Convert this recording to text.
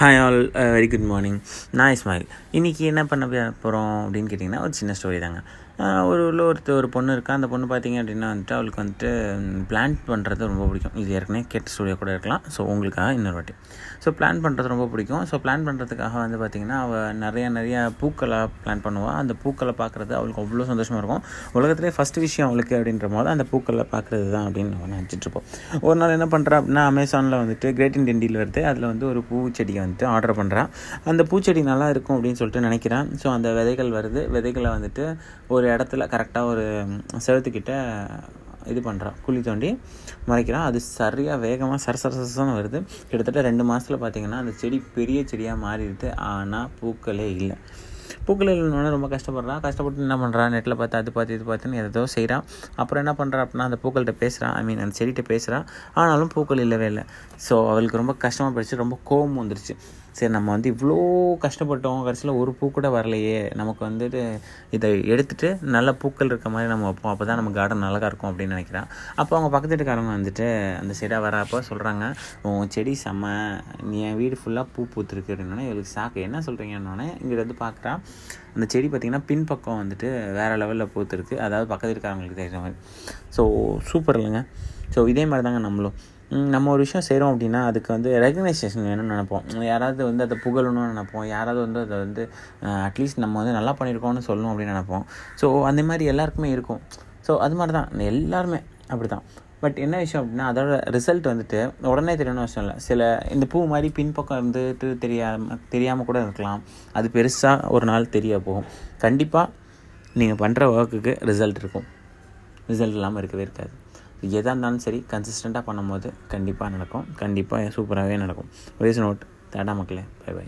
Hi all very good morning நான் இஸ்மாயில். இன்றைக்கி என்ன பண்ண போகிறோம் அப்படின்னு கேட்டிங்கன்னா ஒரு சின்ன ஸ்டோரி தாங்க. ஒரு உள்ள ஒருத்தர் ஒரு பொண்ணு இருக்கா அந்த பொண்ணு பார்த்தீங்க அப்படின்னா வந்துட்டு அவளுக்கு வந்துட்டு பிளான் பண்ணுறது ரொம்ப பிடிக்கும். இது ஏற்கனவே கேட்ட ஸ்டூடியோ கூட இருக்கலாம். ஸோ உங்களுக்காக இன்னொரு வாட்டி. ஸோ பிளான் பண்ணுறது ரொம்ப பிடிக்கும். ஸோ பிளான் பண்ணுறதுக்காக வந்து பார்த்திங்கன்னா அவள் நிறைய நிறைய பூக்களை பிளான் பண்ணுவாள் அந்த பூக்களை பார்க்குறது அவளுக்கு அவ்வளோ சந்தோஷமாக இருக்கும். உலகத்துலேயே ஃபஸ்ட் விஷயம் அவளுக்கு அப்படின்ற போது அந்த பூக்களை பார்க்குறது தான் அப்படின்னு நம்ம நினச்சிட்ருப்போம் ஒரு நாள் என்ன பண்ணுறா அப்படின்னா அமேசானில் வந்துட்டு கிரேட் இண்டியன் டீல் வருது. அதில் வந்து ஒரு பூச்செடியை வந்துட்டு ஆர்டர் பண்ணுறான் அந்த பூச்செடி நல்லா இருக்கும் அப்படின்னு சொல்லிட்டு நினைக்கிறேன். ஸோ அந்த விதைகள் வருது. விதைகளை வந்துட்டு ஒரு ஒரு இடத்துல கரெக்டாக ஒரு செவத்துக்கிட்ட இது பண்ணுறான் குழி தோண்டி மறைக்கிறான். அது சரியாக வேகமாக சர சரசன்னு வருது. கிட்டத்தட்ட ரெண்டு மாதத்தில் பார்த்தீங்கன்னா அந்த செடி பெரிய செடியாக மாறிடுது. ஆனால் பூக்களே இல்லை. பூக்கள் இல்லைன்னு ரொம்ப கஷ்டப்படுறான். கஷ்டப்பட்டு என்ன பண்ணுறான் நெட்டில் பார்த்து அது பார்த்து இது பார்த்துன்னு ஏதோ செய்கிறான் அப்புறம் என்ன பண்ணுறான் அப்படின்னா அந்த பூக்கள்கிட்ட பேசுகிறான் ஐ மீன் அந்த செடிகிட்ட பேசுகிறான் ஆனாலும் பூக்கள் இல்லவே இல்லை. ஸோ அவளுக்கு ரொம்ப கஷ்டமாக போயிடுச்சு. ரொம்ப கோபம் வந்துருச்சு. சரி நம்ம வந்து இவ்வளோ கஷ்டப்பட்டோம் கடைசியில் ஒரு பூ கூட வரலையே. நமக்கு வந்துட்டு இதை எடுத்துகிட்டு நல்ல பூக்கள் இருக்க மாதிரி நம்ம வைப்போம். அப்போ தான் நம்ம கார்டன் நல்லா இருக்கும் அப்படின்னு நினைக்கிறான். அப்போ அவங்க பக்கத்து வீட்டுக்காரங்க வந்துட்டு அந்த செடியாக வரப்போ சொல்கிறாங்க உன் செடி செம்ம நீ என் வீடு ஃபுல்லாக பூ பூத்துருக்கு அப்படின்னா இவளுக்கு சாக்கு என்ன சொல்கிறீங்கன்னொடனே இங்கிட்ட வந்து பார்க்குறான் அந்த செடி பார்த்திங்கன்னா பின்பக்கம் வந்துட்டு வேறு லெவலில் பூத்துருக்கு. அதாவது பக்கத்து இருக்காரங்களுக்கு தெரிஞ்ச மாதிரி. ஸோ சூப்பர் இல்லைங்க. ஸோ இதே மாதிரி தாங்க நம்மளும். நம்ம ஒரு விஷயம் செய்கிறோம் அப்படின்னா அதுக்கு வந்து ரெகக்னைசேஷன் வேணும்னு நினைப்போம். யாராவது வந்து அதை புகழணும்னு நினைப்போம். யாராவது வந்து அதை வந்து அட்லீஸ்ட் நம்ம வந்து நல்லா பண்ணியிருக்கோம்னு சொல்லணும் அப்படின்னு நினைப்போம். ஸோ அந்த மாதிரி எல்லாருக்குமே இருக்கும். ஸோ அது மாதிரி தான் எல்லாருமே அப்படி தான் பட் என்ன விஷயம் அப்படின்னா அதோட ரிசல்ட் வந்துட்டு உடனே தெரியணும்னு அவசியம் இல்லை. சில இந்த பூ மாதிரி பின்பக்கம் இருந்துட்டு தெரியாம தெரியாமல் கூட இருக்கலாம். அது பெருசாக ஒரு நாள் தெரிய போகும். கண்டிப்பாக நீங்கள் பண்ணுற ஒர்க்குக்கு ரிசல்ட் இருக்கும். ரிசல்ட் இல்லாமல் இருக்கவே இருக்காது. எதாக இருந்தாலும் சரி கன்சிஸ்டண்ட்டாக பண்ணும்போது கண்டிப்பாக நடக்கும். கண்டிப்பாக சூப்பராகவே நடக்கும். வேஸ் நோட் தேடா மக்களே பை பை